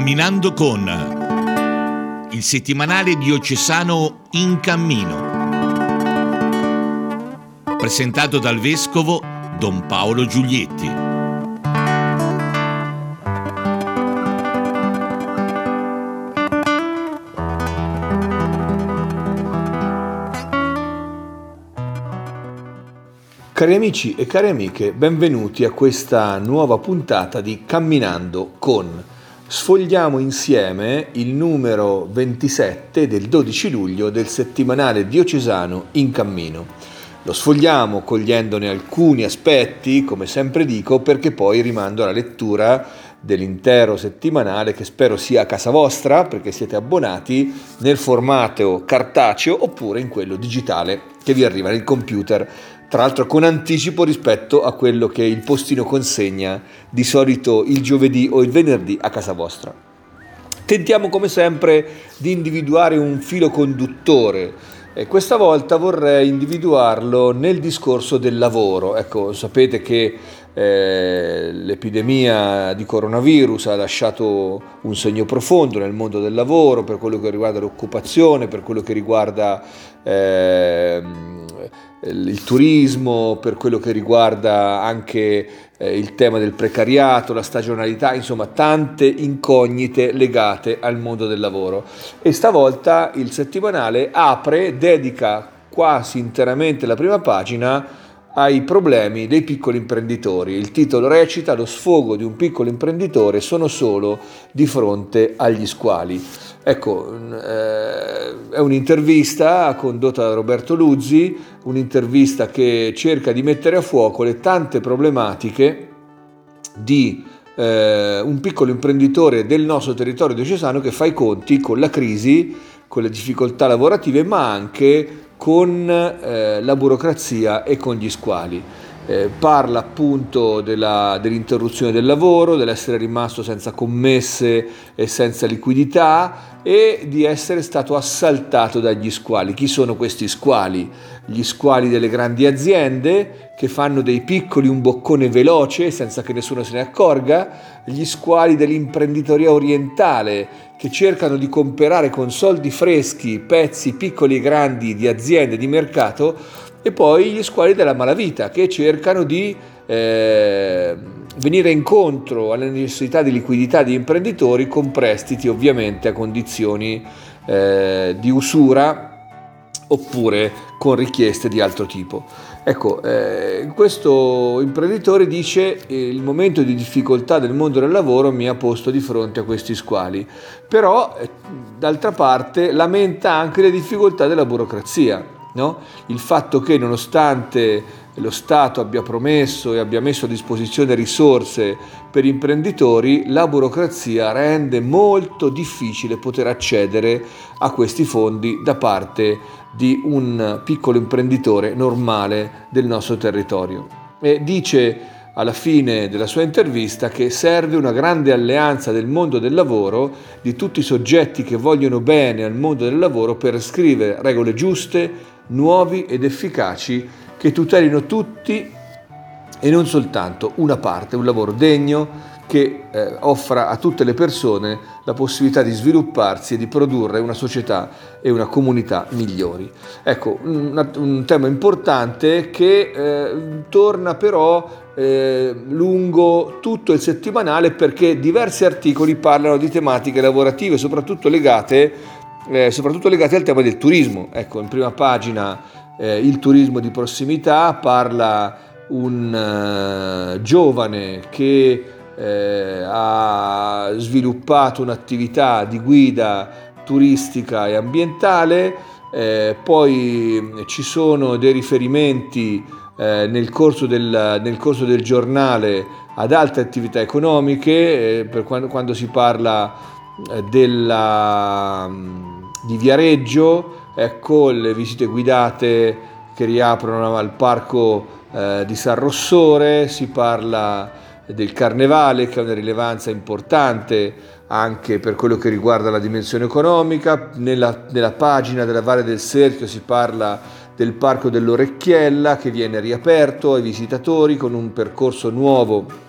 Camminando con il settimanale diocesano In Cammino. Presentato dal vescovo Don Paolo Giulietti. Cari amici e cari amiche, benvenuti a questa nuova puntata di Camminando con. Sfogliamo insieme il numero 27 del 12 luglio del settimanale diocesano In Cammino. Lo sfogliamo cogliendone alcuni aspetti, come sempre dico, perché poi rimando alla lettura dell'intero settimanale che spero sia a casa vostra perché siete abbonati nel formato cartaceo oppure in quello digitale che vi arriva nel computer tra l'altro con anticipo rispetto a quello che il postino consegna di solito il giovedì o il venerdì a casa vostra. Tentiamo come sempre di individuare un filo conduttore e questa volta vorrei individuarlo nel discorso del lavoro. Ecco, sapete che eh, l'epidemia di coronavirus ha lasciato un segno profondo nel mondo del lavoro per quello che riguarda l'occupazione, per quello che riguarda eh, il turismo, per quello che riguarda anche eh, il tema del precariato, la stagionalità, insomma tante incognite legate al mondo del lavoro. E stavolta il settimanale apre, dedica quasi interamente la prima pagina ai problemi dei piccoli imprenditori. Il titolo recita Lo sfogo di un piccolo imprenditore sono solo di fronte agli squali. Ecco, eh, è un'intervista condotta da Roberto Luzzi, un'intervista che cerca di mettere a fuoco le tante problematiche di eh, un piccolo imprenditore del nostro territorio diocesano che fa i conti con la crisi, con le difficoltà lavorative, ma anche con eh, la burocrazia e con gli squali. Eh, parla appunto della, dell'interruzione del lavoro, dell'essere rimasto senza commesse e senza liquidità e di essere stato assaltato dagli squali. Chi sono questi squali? Gli squali delle grandi aziende che fanno dei piccoli un boccone veloce senza che nessuno se ne accorga, gli squali dell'imprenditoria orientale che cercano di comprare con soldi freschi pezzi piccoli e grandi di aziende di mercato e poi gli squali della malavita che cercano di eh, venire incontro alle necessità di liquidità di imprenditori con prestiti ovviamente a condizioni eh, di usura oppure con richieste di altro tipo. Ecco, eh, questo imprenditore dice eh, il momento di difficoltà del mondo del lavoro mi ha posto di fronte a questi squali, però eh, d'altra parte lamenta anche le difficoltà della burocrazia. No? Il fatto che nonostante lo Stato abbia promesso e abbia messo a disposizione risorse per imprenditori, la burocrazia rende molto difficile poter accedere a questi fondi da parte di un piccolo imprenditore normale del nostro territorio. E dice alla fine della sua intervista che serve una grande alleanza del mondo del lavoro, di tutti i soggetti che vogliono bene al mondo del lavoro per scrivere regole giuste, nuovi ed efficaci che tutelino tutti e non soltanto una parte, un lavoro degno che eh, offra a tutte le persone la possibilità di svilupparsi e di produrre una società e una comunità migliori. Ecco, un, un tema importante che eh, torna però eh, lungo tutto il settimanale perché diversi articoli parlano di tematiche lavorative, soprattutto legate, eh, soprattutto legate al tema del turismo. Ecco, in prima pagina eh, il turismo di prossimità, parla un uh, giovane che eh, ha sviluppato un'attività di guida turistica e ambientale, eh, poi ci sono dei riferimenti eh, nel corso, del, nel, corso del, giornale ad altre attività economiche, per quando, quando, si parla eh, della, di Viareggio, ecco le visite guidate che riaprono al parco eh, di San Rossore, si parla del carnevale che ha una rilevanza importante anche per quello che riguarda la dimensione economica, nella, nella pagina della Valle del Serchio si parla del parco dell'Orecchiella che viene riaperto ai visitatori con un percorso nuovo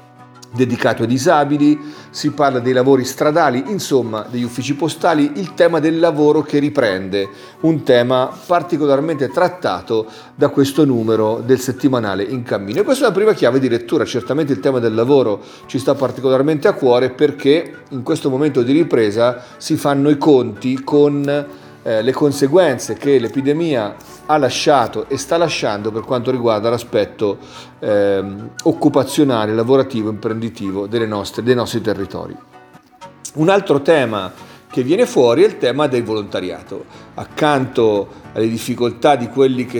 dedicato ai disabili, si parla dei lavori stradali, insomma degli uffici postali, il tema del lavoro che riprende, un tema particolarmente trattato da questo numero del settimanale in cammino. E questa è la prima chiave di lettura, certamente il tema del lavoro ci sta particolarmente a cuore perché in questo momento di ripresa si fanno i conti con eh, le conseguenze che l'epidemia ha lasciato e sta lasciando per quanto riguarda l'aspetto eh, occupazionale, lavorativo, imprenditivo nostre, dei nostri territori. Un altro tema che viene fuori è il tema del volontariato. Accanto alle difficoltà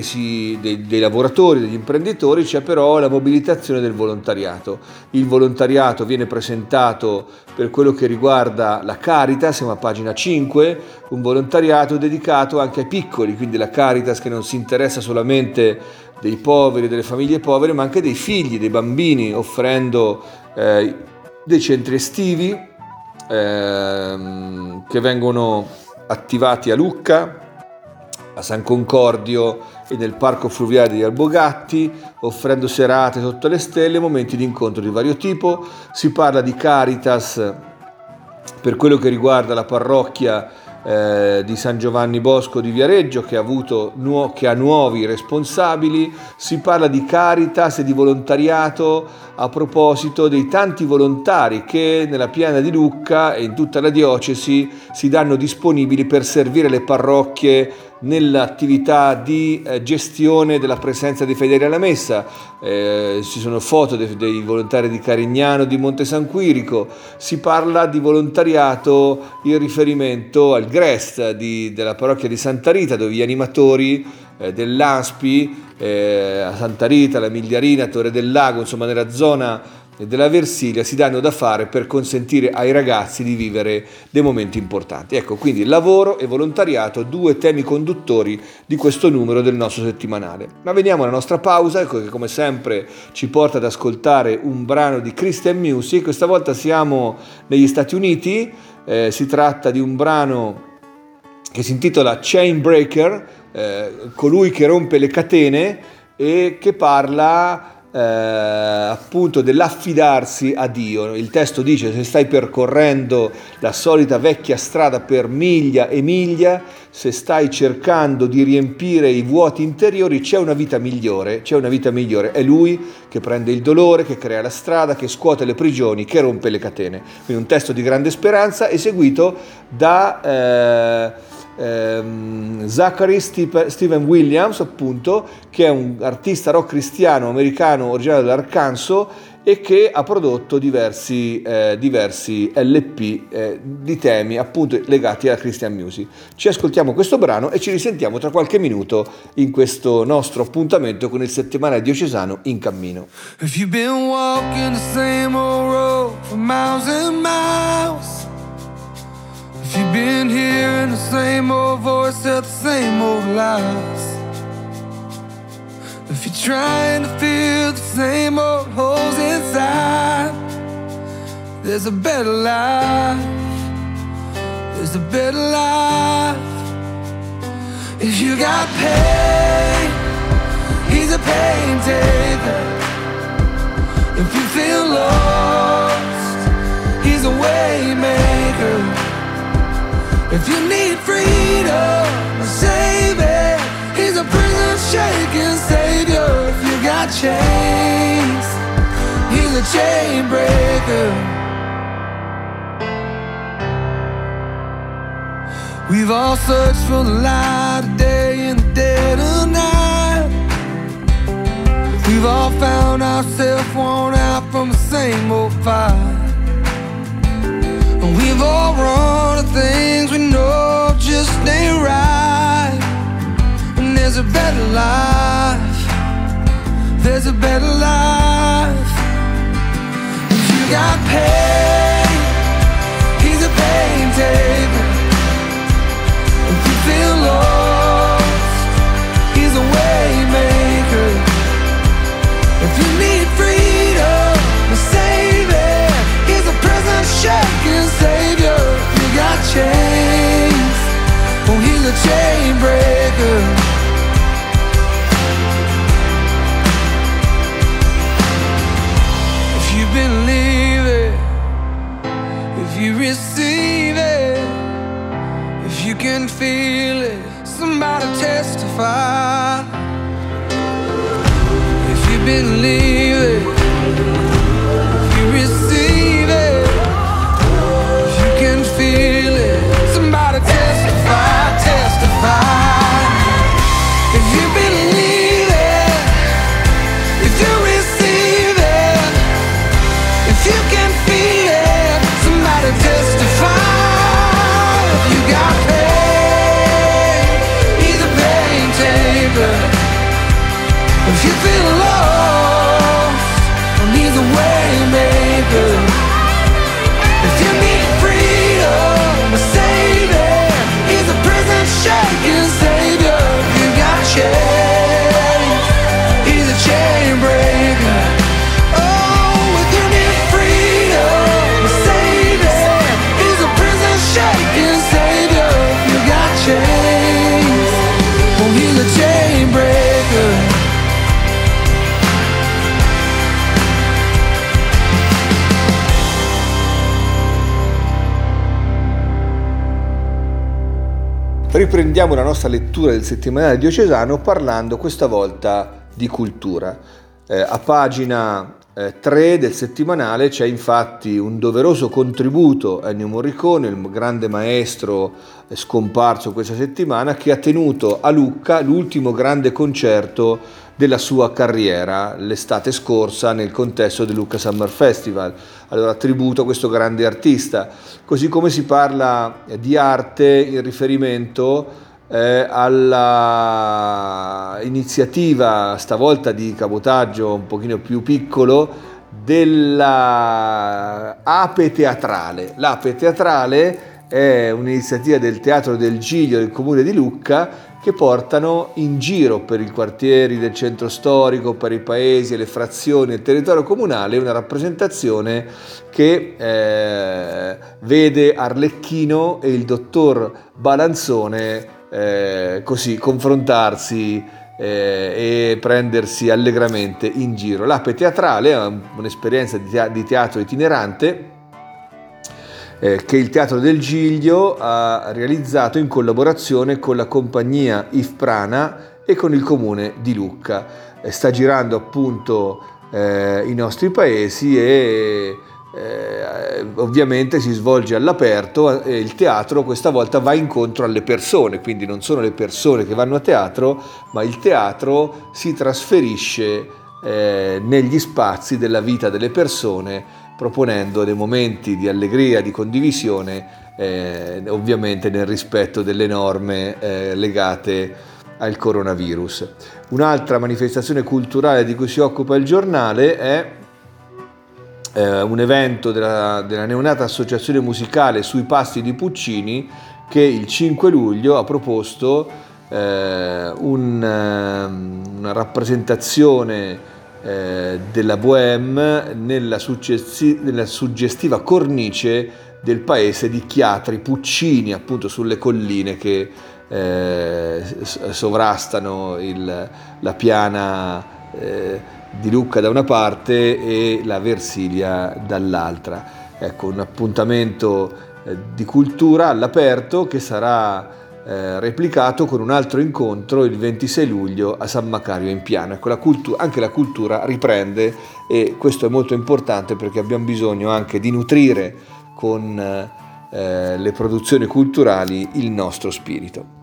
si, dei, dei, lavoratori, degli imprenditori, c'è però la mobilitazione del volontariato. Il volontariato viene presentato per quello che riguarda la Caritas, siamo a pagina 5, un volontariato dedicato anche ai piccoli, quindi la Caritas che non si interessa solamente dei poveri, delle famiglie povere, ma anche dei figli, dei bambini, offrendo eh, dei centri estivi eh, che vengono attivati a Lucca, a San Concordio e nel parco fluviale di Albogatti, offrendo serate sotto le stelle, momenti di incontro di vario tipo. Si parla di Caritas per quello che riguarda la parrocchia eh, di San Giovanni Bosco di Viareggio che ha, avuto, che ha nuovi responsabili, si parla di Caritas e di volontariato a proposito dei tanti volontari che nella piana di Lucca e in tutta la diocesi si danno disponibili per servire le parrocchie nell'attività di eh, gestione della presenza dei fedeli alla messa. Eh, ci sono foto dei, dei, volontari di Carignano, di Monte San Quirico, si parla di volontariato in riferimento al Grest di, della parrocchia di Santa Rita, dove gli animatori eh, dell'ASPI eh, a Santa Rita, la Migliarina, Torre del Lago, insomma nella zona della Versilia si danno da fare per consentire ai ragazzi di vivere dei momenti importanti. Ecco, quindi lavoro e volontariato, due temi conduttori di questo numero del nostro settimanale. Ma veniamo alla nostra pausa, ecco che come sempre ci porta ad ascoltare un brano di Christian Music. Questa volta siamo negli Stati Uniti, eh, si tratta di un brano che si intitola Chain Breaker, eh, colui che rompe le catene e che parla eh, appunto dell'affidarsi a Dio. Il testo dice se stai percorrendo la solita vecchia strada per miglia e miglia, se stai cercando di riempire i vuoti interiori, c'è una vita migliore, c'è una vita migliore. È lui che prende il dolore, che crea la strada, che scuote le prigioni, che rompe le catene. Quindi un testo di grande speranza eseguito da... Eh, ehm, Zachary Stephen Williams, appunto, che è un artista rock cristiano americano originario dell'Arkansas e che ha prodotto diversi, eh, diversi LP eh, di temi appunto legati alla Christian Music. Ci ascoltiamo questo brano e ci risentiamo tra qualche minuto in questo nostro appuntamento con il settimanale diocesano in cammino. If you've been walking the same old road for miles and miles You've been hearing the same old voice tell the same old lies. If you're trying to fill the same old holes inside There's a better life. There's a better life. If you got pain He's a pain taker. If you feel lost He's a way maker if you need freedom, save it. He's a prison shaking savior. If you got chains, he's a chain breaker. We've all searched for the light of day in the dead of night. We've all found ourselves worn out from the same old fight. And we've all run to things we just ain't right. And there's a better life. There's a better life. If you got pain, he's a pain taker. If you feel lost, he's a way maker. If you need freedom, save it. He's a prison shaking savior. You got chains the chain breaker. Riprendiamo la nostra lettura del settimanale diocesano parlando questa volta di cultura. Eh, a pagina 3 del settimanale c'è infatti un doveroso contributo a Ennio Morricone, il grande maestro eh, scomparso questa settimana, che ha tenuto a Lucca l'ultimo grande concerto della sua carriera l'estate scorsa nel contesto del Lucca Summer Festival. Allora tributo a questo grande artista, così come si parla di arte in riferimento eh, alla iniziativa stavolta di cabotaggio un pochino più piccolo della Ape Teatrale. L'Ape Teatrale è un'iniziativa del Teatro del Giglio del comune di Lucca che portano in giro per i quartieri del centro storico, per i paesi, le frazioni, il territorio comunale una rappresentazione che eh, vede Arlecchino e il dottor Balanzone eh, così confrontarsi eh, e prendersi allegramente in giro. L'ape teatrale è un'esperienza di teatro itinerante eh, che il Teatro del Giglio ha realizzato in collaborazione con la compagnia If Prana e con il comune di Lucca. Eh, sta girando appunto eh, i nostri paesi e eh, ovviamente si svolge all'aperto e il teatro questa volta va incontro alle persone, quindi non sono le persone che vanno a teatro, ma il teatro si trasferisce eh, negli spazi della vita delle persone proponendo dei momenti di allegria, di condivisione, eh, ovviamente nel rispetto delle norme eh, legate al coronavirus. Un'altra manifestazione culturale di cui si occupa il giornale è eh, un evento della, della neonata associazione musicale sui passi di Puccini che il 5 luglio ha proposto eh, un, una rappresentazione eh, della Bohème nella, suggesti- nella, suggestiva cornice del paese di Chiatri Puccini, appunto sulle colline che eh, sovrastano il, la piana eh, di Lucca da una parte e la Versilia dall'altra. Ecco, un appuntamento eh, di cultura all'aperto che sarà eh, replicato con un altro incontro il 26 luglio a San Macario in Piano. Ecco, la cultura, anche la cultura riprende e questo è molto importante perché abbiamo bisogno anche di nutrire con eh, le produzioni culturali il nostro spirito.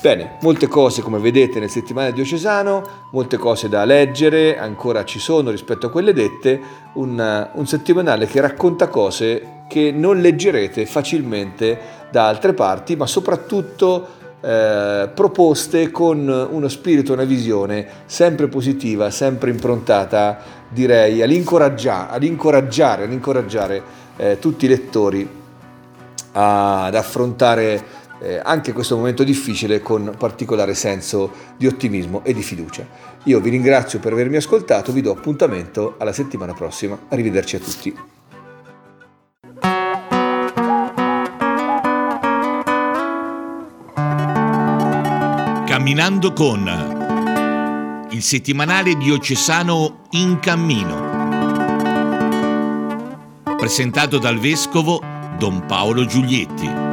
Bene, molte cose come vedete nel settimanale diocesano, molte cose da leggere, ancora ci sono rispetto a quelle dette, un, un settimanale che racconta cose che non leggerete facilmente da altre parti, ma soprattutto eh, proposte con uno spirito, una visione sempre positiva, sempre improntata, direi, all'incoraggiare, ad incoraggiare, ad incoraggiare eh, tutti i lettori ad affrontare eh, anche questo momento difficile con particolare senso di ottimismo e di fiducia. Io vi ringrazio per avermi ascoltato, vi do appuntamento alla settimana prossima. Arrivederci a tutti. Camminando con il settimanale diocesano In Cammino. Presentato dal vescovo Don Paolo Giulietti.